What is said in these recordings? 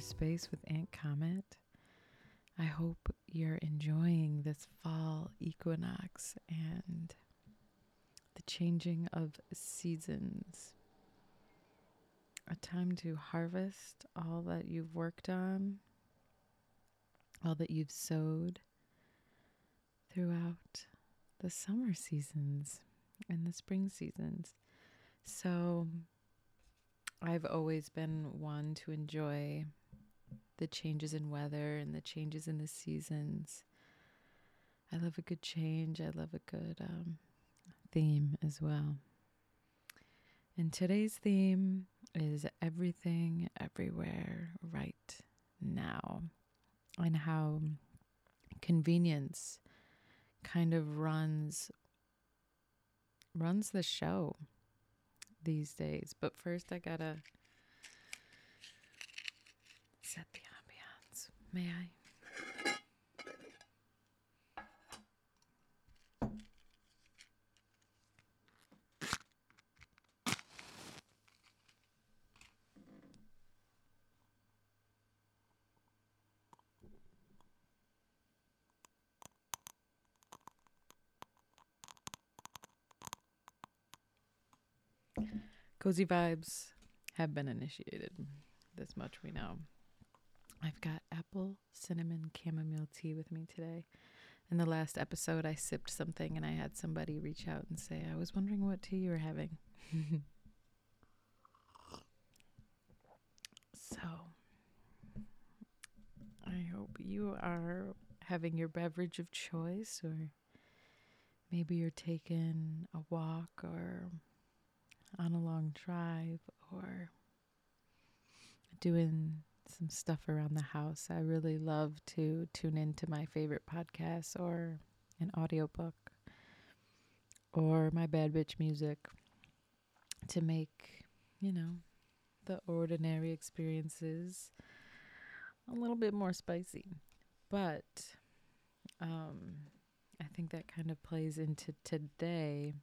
Space with Ant Comet. I hope you're enjoying this fall equinox and changing of seasons. A time to harvest all that you've worked on, all that you've sowed throughout the summer seasons and the spring seasons. So, I've always been one to enjoy the changes in weather and the changes in the seasons. I love a good change. I love a good um, theme as well. And today's theme is everything, everywhere, right now, and how convenience kind of runs runs the show these days. But first, I gotta set the ambiance. May I? Cozy vibes have been initiated. This much we know. I've got apple cinnamon chamomile tea with me today. In the last episode, I sipped something and I had somebody reach out and say, I was wondering what tea you were having. so, I hope you are having your beverage of choice, or maybe you're taking a walk or on a long drive or doing some stuff around the house. I really love to tune into my favorite podcasts or an audiobook or my bad bitch music to make, you know, the ordinary experiences a little bit more spicy. But um I think that kind of plays into today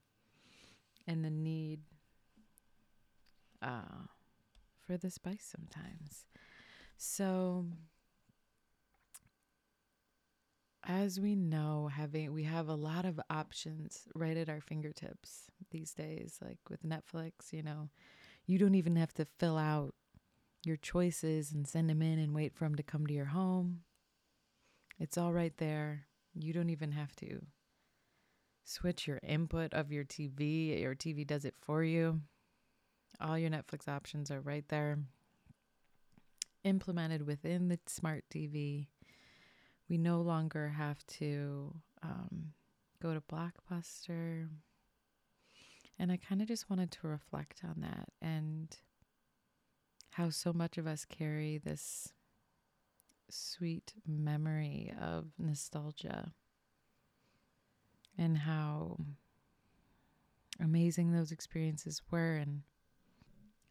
and the need uh, for the spice sometimes. So, as we know, having we have a lot of options right at our fingertips these days. Like with Netflix, you know, you don't even have to fill out your choices and send them in and wait for them to come to your home. It's all right there. You don't even have to switch your input of your TV. Your TV does it for you. All your Netflix options are right there, implemented within the smart TV. We no longer have to um, go to Blockbuster. And I kind of just wanted to reflect on that and how so much of us carry this sweet memory of nostalgia and how amazing those experiences were and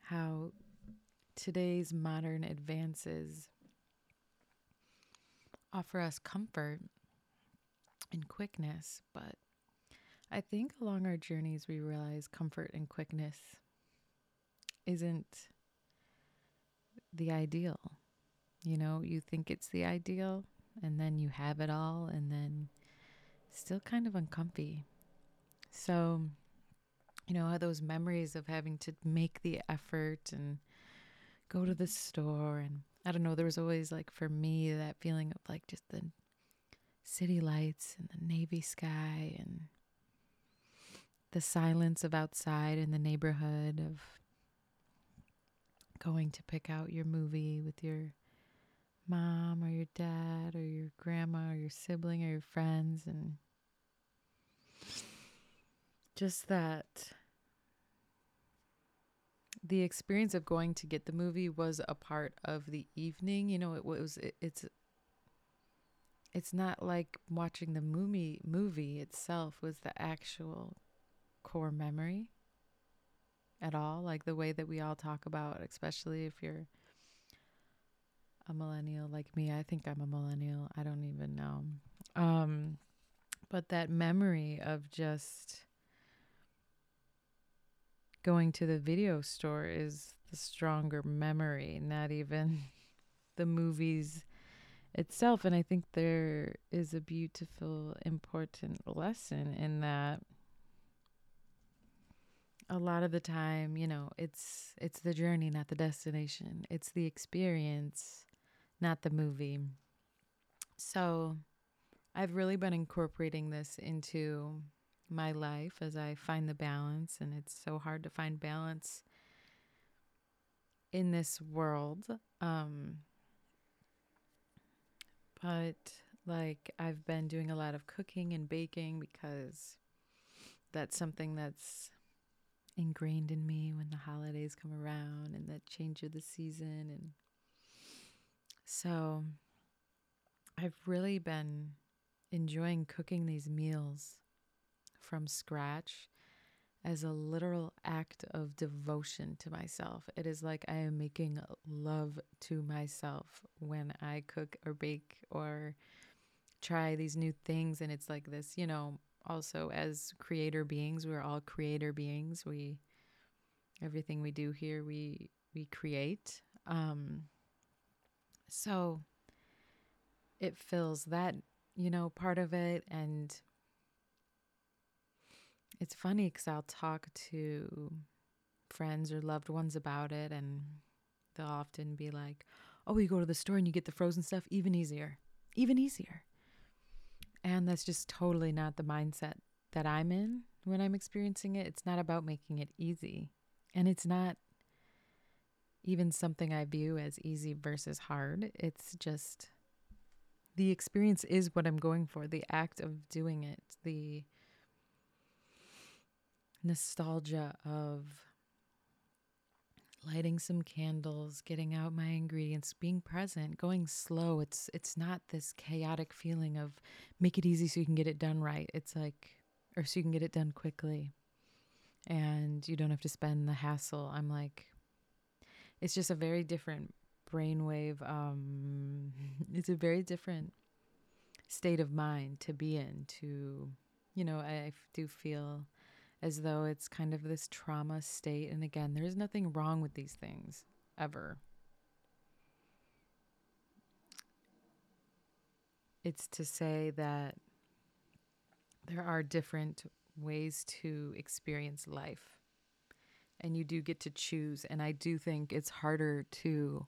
how today's modern advances offer us comfort and quickness, but I think along our journeys we realize comfort and quickness isn't the ideal. You know, you think it's the ideal and then you have it all and then still kind of uncomfy. So, you know, those memories of having to make the effort and go to the store. And I don't know, there was always like for me that feeling of like just the city lights and the navy sky and the silence of outside in the neighborhood of going to pick out your movie with your mom or your dad or your grandma or your sibling or your friends and just that the experience of going to get the movie was a part of the evening you know it was it, it's it's not like watching the movie movie itself was the actual core memory at all like the way that we all talk about especially if you're a millennial like me. I think i'm a millennial. I don't even know. Um but that memory of just going to the video store is the stronger memory not even the movies itself. And I think there is a beautiful, important lesson in that. A lot of the time, you know, it's it's the journey, not the destination. It's the experience, not the movie. So, I've really been incorporating this into my life as I find the balance, and it's so hard to find balance in this world. Um, but like I've been doing a lot of cooking and baking because that's something that's ingrained in me when the holidays come around and that change of the season and so I've really been enjoying cooking these meals from scratch as a literal act of devotion to myself. It is like I am making love to myself when I cook or bake or try these new things. And it's like this, you know, also as creator beings, we're all creator beings. We, everything we do here, we, we create. Um, so it fills that, you know, part of it. And it's funny because I'll talk to friends or loved ones about it, and they'll often be like, Oh, you go to the store and you get the frozen stuff even easier, even easier. And that's just totally not the mindset that I'm in when I'm experiencing it. It's not about making it easy. And it's not even something I view as easy versus hard. It's just the experience is what I'm going for, the act of doing it, the nostalgia of lighting some candles, getting out my ingredients, being present, going slow. It's it's not this chaotic feeling of make it easy so you can get it done right. It's like or so you can get it done quickly. And you don't have to spend the hassle. I'm like it's just a very different brainwave um it's a very different state of mind to be in to you know, I do feel as though it's kind of this trauma state. And again, there is nothing wrong with these things ever. It's to say that there are different ways to experience life. And you do get to choose. And I do think it's harder to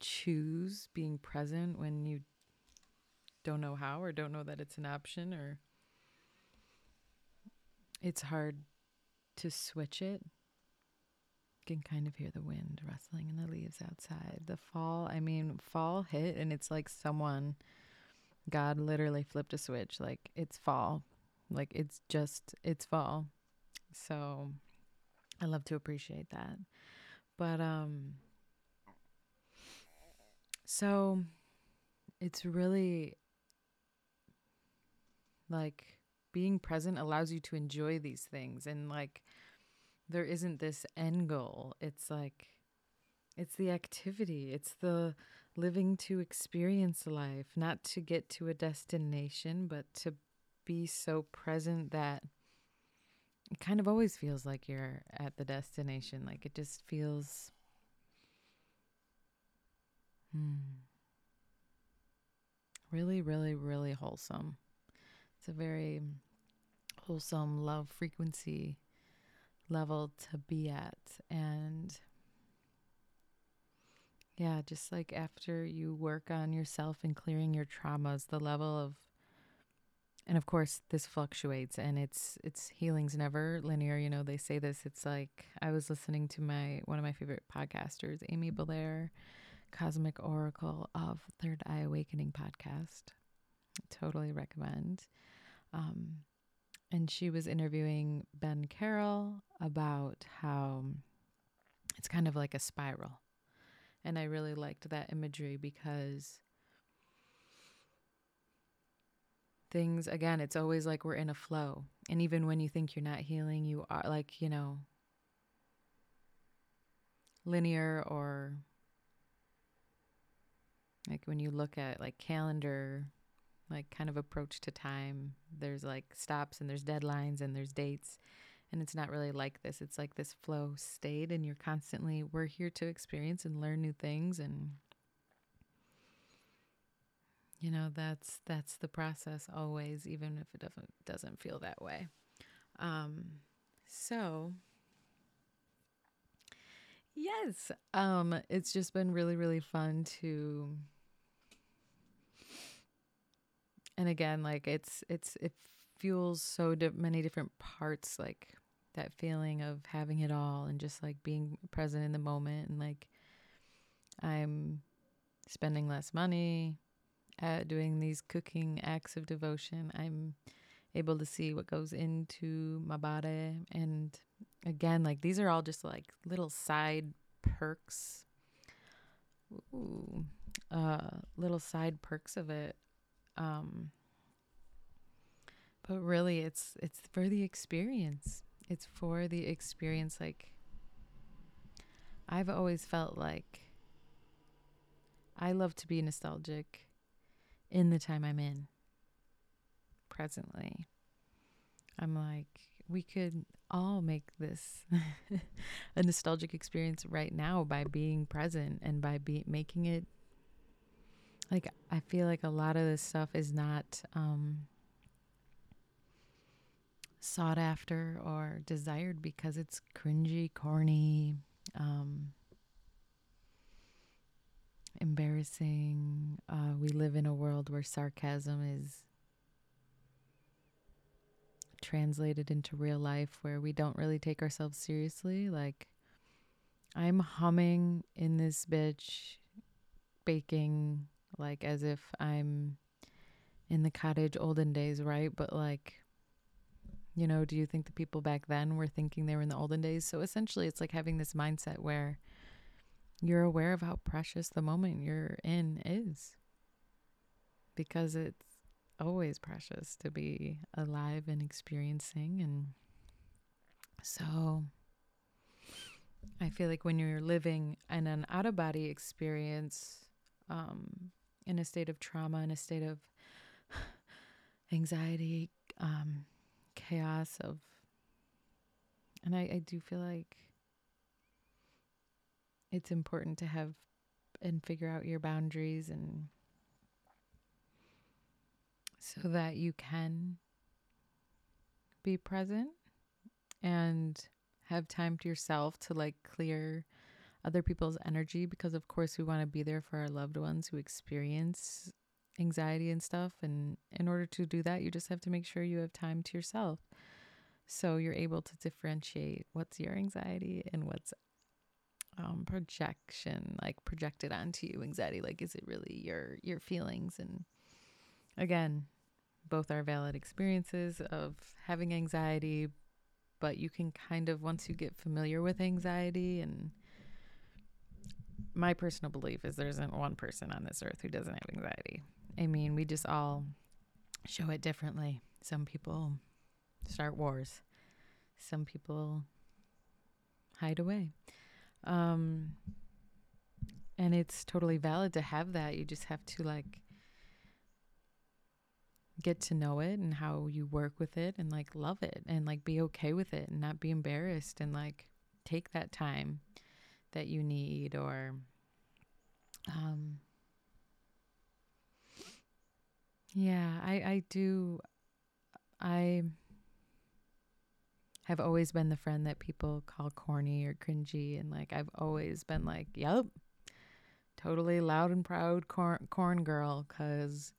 choose being present when you don't know how or don't know that it's an option or it's hard to switch it. You can kind of hear the wind rustling in the leaves outside. The fall, I mean, fall hit and it's like someone, God literally flipped a switch. Like it's fall. Like it's just, it's fall. So I love to appreciate that. But, um, so it's really like being present allows you to enjoy these things and like there isn't this end goal. It's like it's the activity. It's the living to experience life not to get to a destination but to be so present that it kind of always feels like you're at the destination. Like it just feels hmm, really really really wholesome it's a very wholesome love frequency level to be at. And yeah, just like after you work on yourself and clearing your traumas, the level of and of course this fluctuates and it's it's healing's never linear you know they say this it's like i was listening to my one of my favorite podcasters amy belair cosmic oracle of third eye awakening podcast totally recommend um, and she was interviewing Ben Carroll about how it's kind of like a spiral. And I really liked that imagery because things again, it's always like we're in a flow. And even when you think you're not healing, you are like, you know, linear or like when you look at like calendar like kind of approach to time. There's like stops and there's deadlines and there's dates. And it's not really like this. It's like this flow state and you're constantly we're here to experience and learn new things and you know that's that's the process always even if it doesn't doesn't feel that way. Um so yes um it's just been really really fun to and again like it's it's it fuels so di- many different parts like that feeling of having it all and just like being present in the moment and like i'm spending less money at doing these cooking acts of devotion. I'm able to see what goes into my body. And again like these are all just like little side perks. Ooh, uh little side perks of it um, but really, it's it's for the experience. It's for the experience. Like I've always felt like I love to be nostalgic in the time I'm in. Presently, I'm like we could all make this a nostalgic experience right now by being present and by be making it like I feel like a lot of this stuff is not um, sought after or desired because it's cringy, corny, um, embarrassing. Uh, we live in a world where sarcasm is translated into real life where we don't really take ourselves seriously. Like, I'm humming in this bitch, baking like as if I'm in the cottage olden days, right? But like, you know, do you think the people back then were thinking they were in the olden days? So essentially, it's like having this mindset where you're aware of how precious the moment you're in is because it's always precious to be alive and experiencing. And so I feel like when you're living in an out of body experience, um, in a state of trauma, in a state of anxiety, um, chaos of, and I, I do feel like it's important to have and figure out your boundaries and so that you can be present and have time to yourself to like clear other people's energy because of course we want to be there for our loved ones who experience anxiety and stuff. And in order to do that you just have to make sure you have time to yourself. So you're able to differentiate what's your anxiety and what's um, projection like projected onto you anxiety. Like is it really your your feelings? And again both are valid experiences of having anxiety but you can kind of once you get familiar with anxiety and my personal belief is there isn't one person on this earth who doesn't have anxiety. I mean, we just all show it differently. Some people start wars. Some people hide away. Um, and it's totally valid to have that. You just have to like get to know it and how you work with it and like love it and like be okay with it and not be embarrassed and like take that time that you need or um yeah i i do i have always been the friend that people call corny or cringy and like i've always been like yep totally loud and proud corn corn girl cuz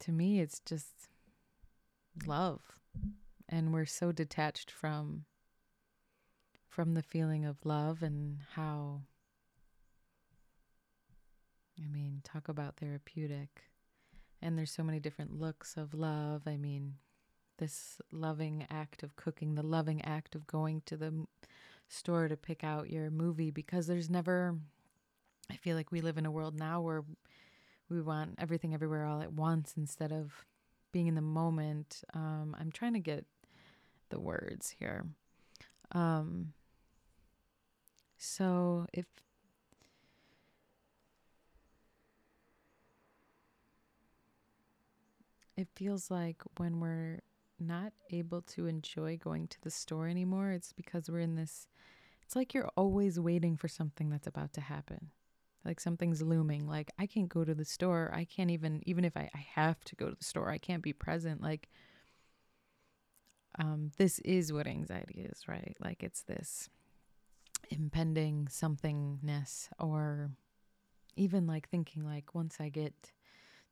to me it's just love. And we're so detached from from the feeling of love and how I mean, talk about therapeutic. And there's so many different looks of love. I mean, this loving act of cooking, the loving act of going to the store to pick out your movie because there's never I feel like we live in a world now where we want everything everywhere all at once instead of being in the moment. Um, I'm trying to get the words here. Um, so if it feels like when we're not able to enjoy going to the store anymore, it's because we're in this. It's like you're always waiting for something that's about to happen. Like something's looming. Like I can't go to the store. I can't even, even if I, I have to go to the store, I can't be present. Like, um, this is what anxiety is, right? Like it's this impending somethingness, or even like thinking, like, once I get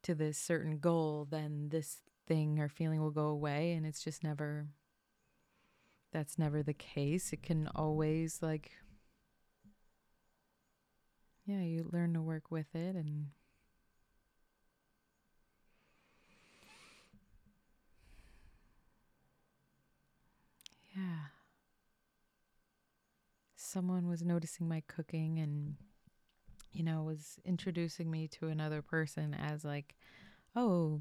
to this certain goal, then this thing or feeling will go away. And it's just never, that's never the case. It can always, like, yeah, you learn to work with it and yeah. Someone was noticing my cooking and you know, was introducing me to another person as like, oh,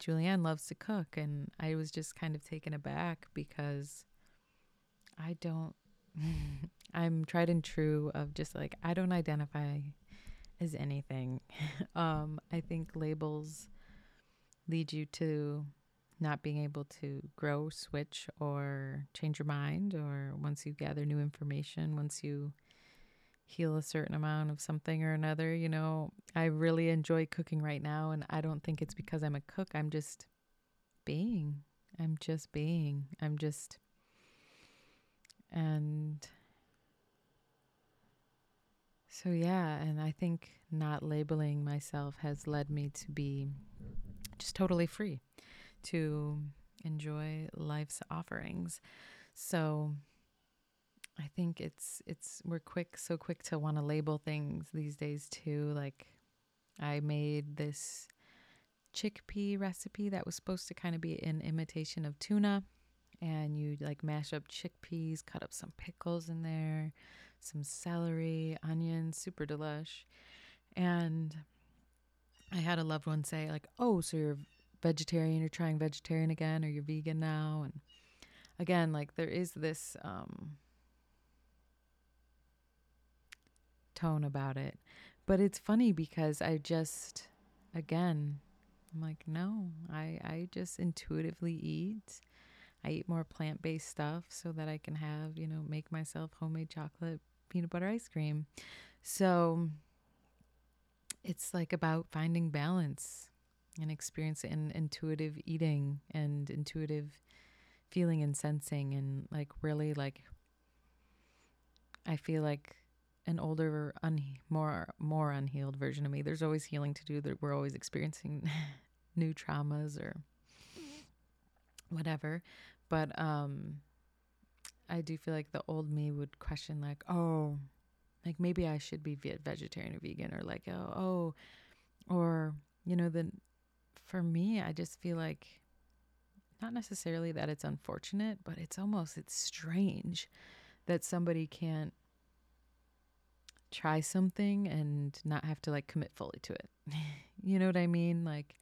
Julianne loves to cook. And I was just kind of taken aback because I don't, I'm tried and true of just like, I don't identify as anything. um, I think labels lead you to not being able to grow, switch, or change your mind, or once you gather new information, once you heal a certain amount of something or another. You know, I really enjoy cooking right now, and I don't think it's because I'm a cook. I'm just being. I'm just being. I'm just. And so, yeah, and I think not labeling myself has led me to be just totally free to enjoy life's offerings. So, I think it's it's we're quick so quick to want to label things these days too. Like I made this chickpea recipe that was supposed to kind of be an imitation of tuna and you like mash up chickpeas, cut up some pickles in there, some celery, onions, super delish. And I had a loved one say like, "Oh, so you're vegetarian, you're trying vegetarian again or you're vegan now?" And again, like there is this um tone about it. But it's funny because I just, again, I'm like, no, I, I just intuitively eat. I eat more plant based stuff so that I can have, you know, make myself homemade chocolate peanut butter ice cream. So it's like about finding balance and experience in intuitive eating and intuitive feeling and sensing and like really like I feel like an older, un- more more unhealed version of me. There's always healing to do. That we're always experiencing new traumas or whatever. But um, I do feel like the old me would question, like, oh, like maybe I should be vegetarian or vegan, or like, oh, oh, or you know, then for me, I just feel like not necessarily that it's unfortunate, but it's almost it's strange that somebody can't try something and not have to like commit fully to it. you know what I mean? Like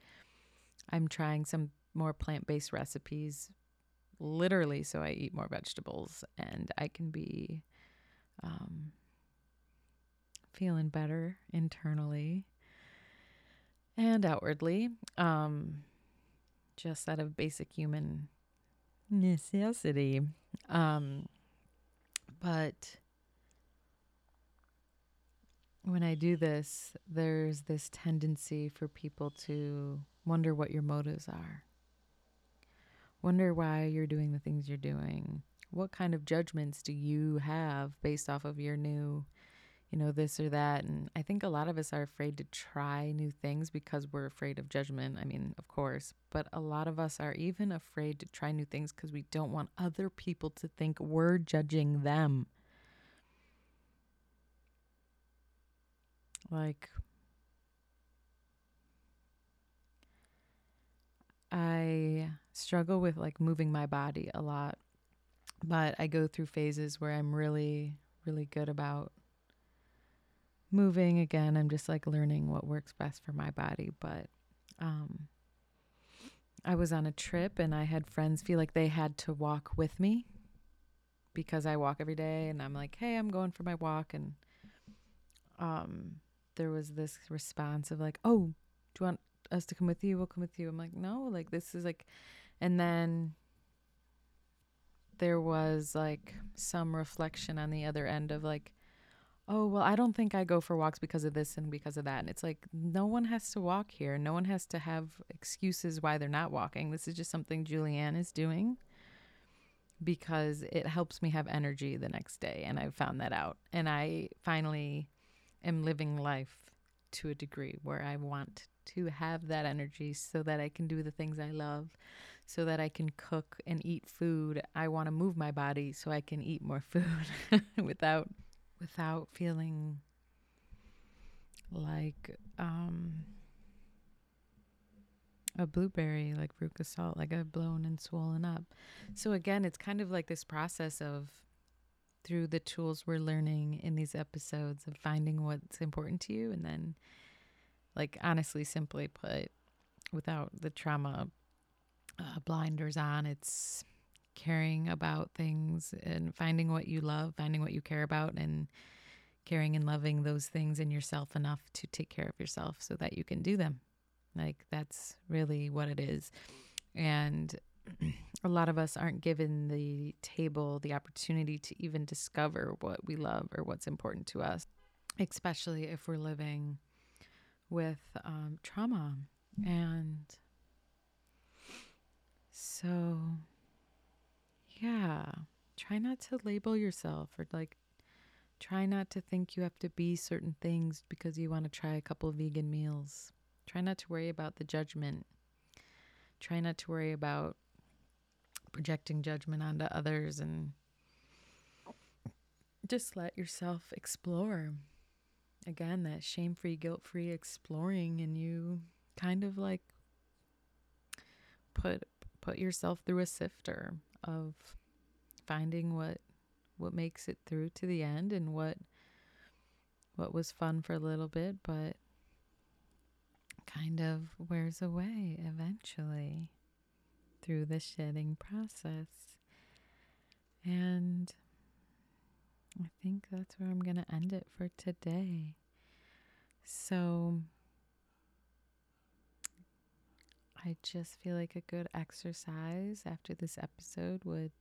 I'm trying some more plant-based recipes literally so I eat more vegetables and I can be um feeling better internally and outwardly um just out of basic human necessity um but when I do this, there's this tendency for people to wonder what your motives are. Wonder why you're doing the things you're doing. What kind of judgments do you have based off of your new, you know, this or that? And I think a lot of us are afraid to try new things because we're afraid of judgment. I mean, of course, but a lot of us are even afraid to try new things because we don't want other people to think we're judging them. Like, I struggle with like moving my body a lot, but I go through phases where I'm really, really good about moving again. I'm just like learning what works best for my body. But um, I was on a trip and I had friends feel like they had to walk with me because I walk every day and I'm like, hey, I'm going for my walk. And um, there was this response of like, oh, do you want us to come with you? We'll come with you. I'm like, no, like this is like, and then there was like some reflection on the other end of like, oh, well, I don't think I go for walks because of this and because of that. And it's like, no one has to walk here. No one has to have excuses why they're not walking. This is just something Julianne is doing because it helps me have energy the next day. And I found that out. And I finally am living life to a degree where I want to have that energy so that I can do the things I love, so that I can cook and eat food. I want to move my body so I can eat more food without without feeling like um a blueberry like Veruca Salt, like I've blown and swollen up. So again, it's kind of like this process of through the tools we're learning in these episodes of finding what's important to you and then like honestly simply put without the trauma uh, blinders on it's caring about things and finding what you love finding what you care about and caring and loving those things in yourself enough to take care of yourself so that you can do them like that's really what it is and a lot of us aren't given the table the opportunity to even discover what we love or what's important to us, especially if we're living with um, trauma. And so, yeah, try not to label yourself or like try not to think you have to be certain things because you want to try a couple vegan meals. Try not to worry about the judgment. Try not to worry about projecting judgment onto others and just let yourself explore. Again, that shame free, guilt free exploring, and you kind of like put put yourself through a sifter of finding what what makes it through to the end and what what was fun for a little bit but kind of wears away eventually through the shedding process. And I think that's where I'm going to end it for today. So I just feel like a good exercise after this episode would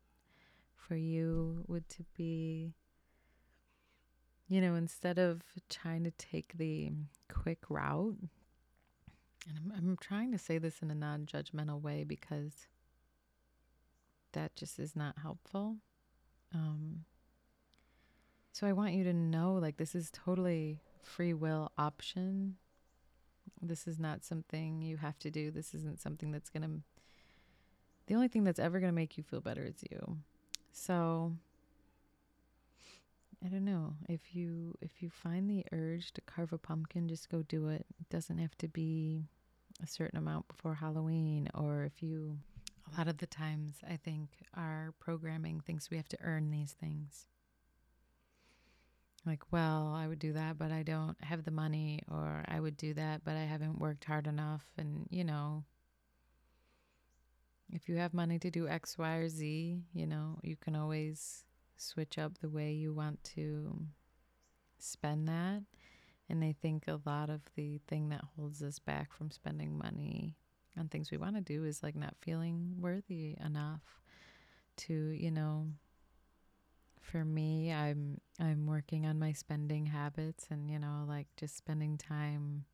for you would to be you know instead of trying to take the quick route and I'm, I'm trying to say this in a non-judgmental way because that just is not helpful. Um, so I want you to know like this is totally free will option. This is not something you have to do. This isn't something that's going to the only thing that's ever going to make you feel better is you. So I don't know. If you if you find the urge to carve a pumpkin, just go do it. It doesn't have to be a certain amount before Halloween or if you a lot of the times, I think our programming thinks we have to earn these things. Like, well, I would do that, but I don't have the money, or I would do that, but I haven't worked hard enough. And, you know, if you have money to do X, Y, or Z, you know, you can always switch up the way you want to spend that. And I think a lot of the thing that holds us back from spending money on things we want to do is like not feeling worthy enough to, you know, for me, I'm I'm working on my spending habits and, you know, like just spending time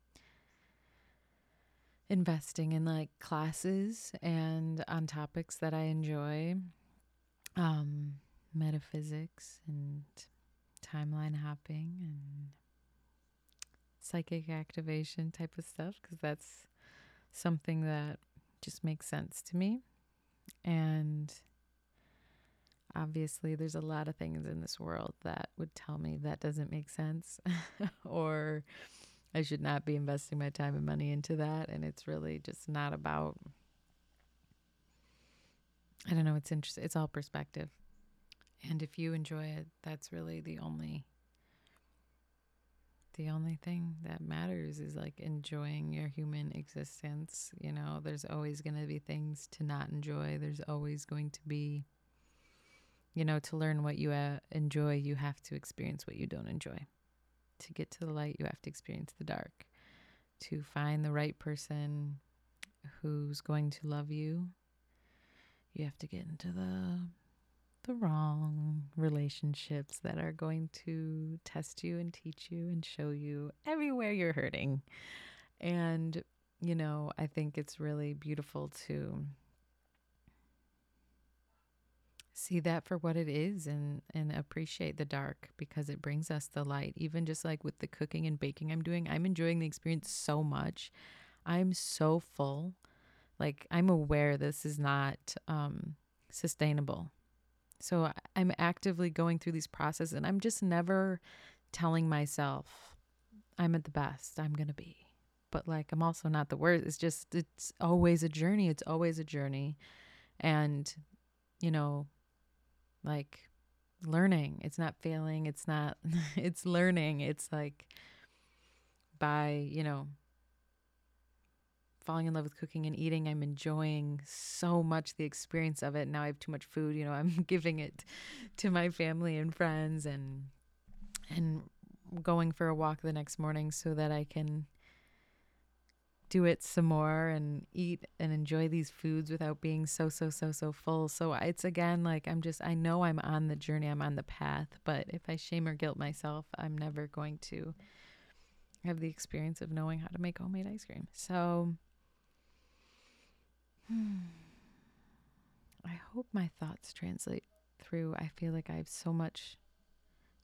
investing in like classes and on topics that I enjoy. Um metaphysics and timeline hopping and psychic activation type of stuff because that's something that just makes sense to me. And obviously, there's a lot of things in this world that would tell me that doesn't make sense or I should not be investing my time and money into that. And it's really just not about, I don't know, it's interesting. It's all perspective. And if you enjoy it, that's really the only the only thing that matters is like enjoying your human existence. You know, there's always going to be things to not enjoy. There's always going to be, you know, to learn what you uh, enjoy, you have to experience what you don't enjoy. To get to the light, you have to experience the dark. To find the right person who's going to love you, you have to get into the the wrong relationships that are going to test you and teach you and show you everywhere you're hurting. And, you know, I think it's really beautiful to see that for what it is and and appreciate the dark because it brings us the light even just like with the cooking and baking I'm doing I'm enjoying the experience so much I'm so full like I'm aware this is not um sustainable so I'm actively going through these processes and I'm just never telling myself I'm at the best I'm going to be. But like I'm also not the worst. It's just it's always a journey. It's always a journey. And you know, like learning. It's not failing. It's not it's learning. It's like by, you know, falling in love with cooking and eating. I'm enjoying so much the experience of it. Now I have too much food, you know, I'm giving it to my family and friends and and going for a walk the next morning so that I can do it some more and eat and enjoy these foods without being so so so so full. So it's again like I'm just I know I'm on the journey, I'm on the path, but if I shame or guilt myself, I'm never going to have the experience of knowing how to make homemade ice cream. So I hope my thoughts translate through. I feel like I have so much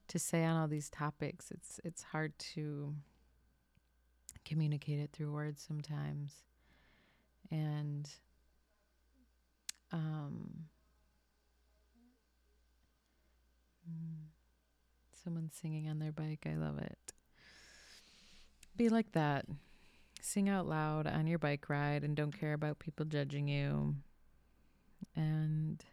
to say on all these topics. It's it's hard to communicate it through words sometimes. And um someone singing on their bike. I love it. Be like that. Sing out loud on your bike ride and don't care about people judging you. And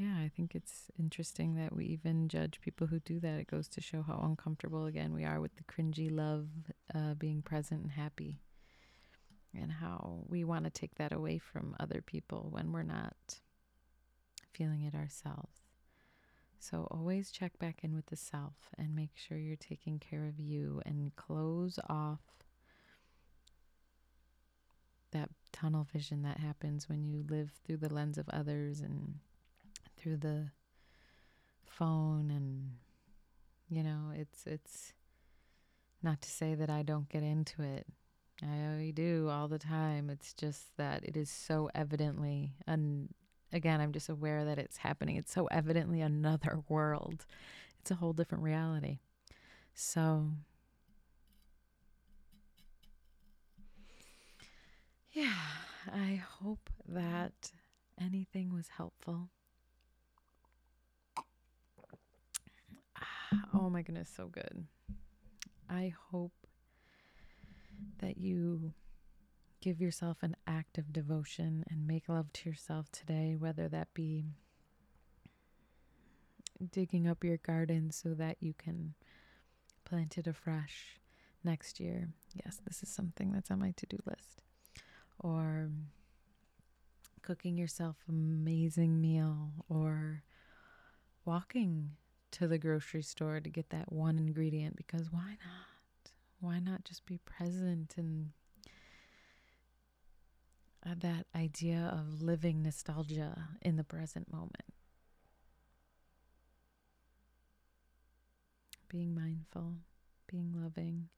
yeah, I think it's interesting that we even judge people who do that. It goes to show how uncomfortable, again, we are with the cringy love uh, being present and happy, and how we want to take that away from other people when we're not feeling it ourselves. So always check back in with the self and make sure you're taking care of you and close off that tunnel vision that happens when you live through the lens of others and through the phone and you know it's it's not to say that I don't get into it. I do all the time. It's just that it is so evidently and again, I'm just aware that it's happening. It's so evidently another world, it's a whole different reality. So, yeah, I hope that anything was helpful. Oh my goodness, so good. I hope that you give yourself an act of devotion and make love to yourself today, whether that be digging up your garden so that you can plant it afresh next year. Yes, this is something that's on my to do list. Or cooking yourself an amazing meal or walking to the grocery store to get that one ingredient because why not? Why not just be present and that idea of living nostalgia in the present moment. Being mindful, being loving.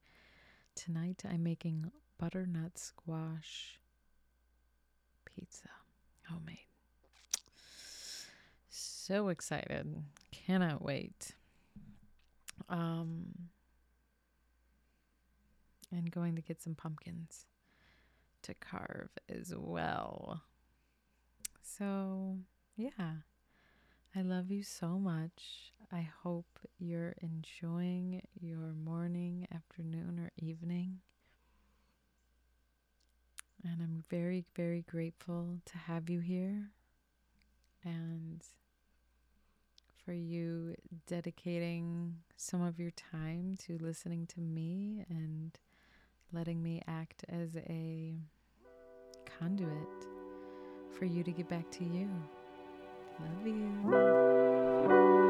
Tonight I'm making butternut squash pizza, homemade. So excited. Cannot wait. Um, and going to get some pumpkins to carve as well. So, yeah, I love you so much. I hope you're enjoying your morning, afternoon, or evening. And I'm very, very grateful to have you here and for you dedicating some of your time to listening to me and letting me act as a conduit for you to get back to you. Love you.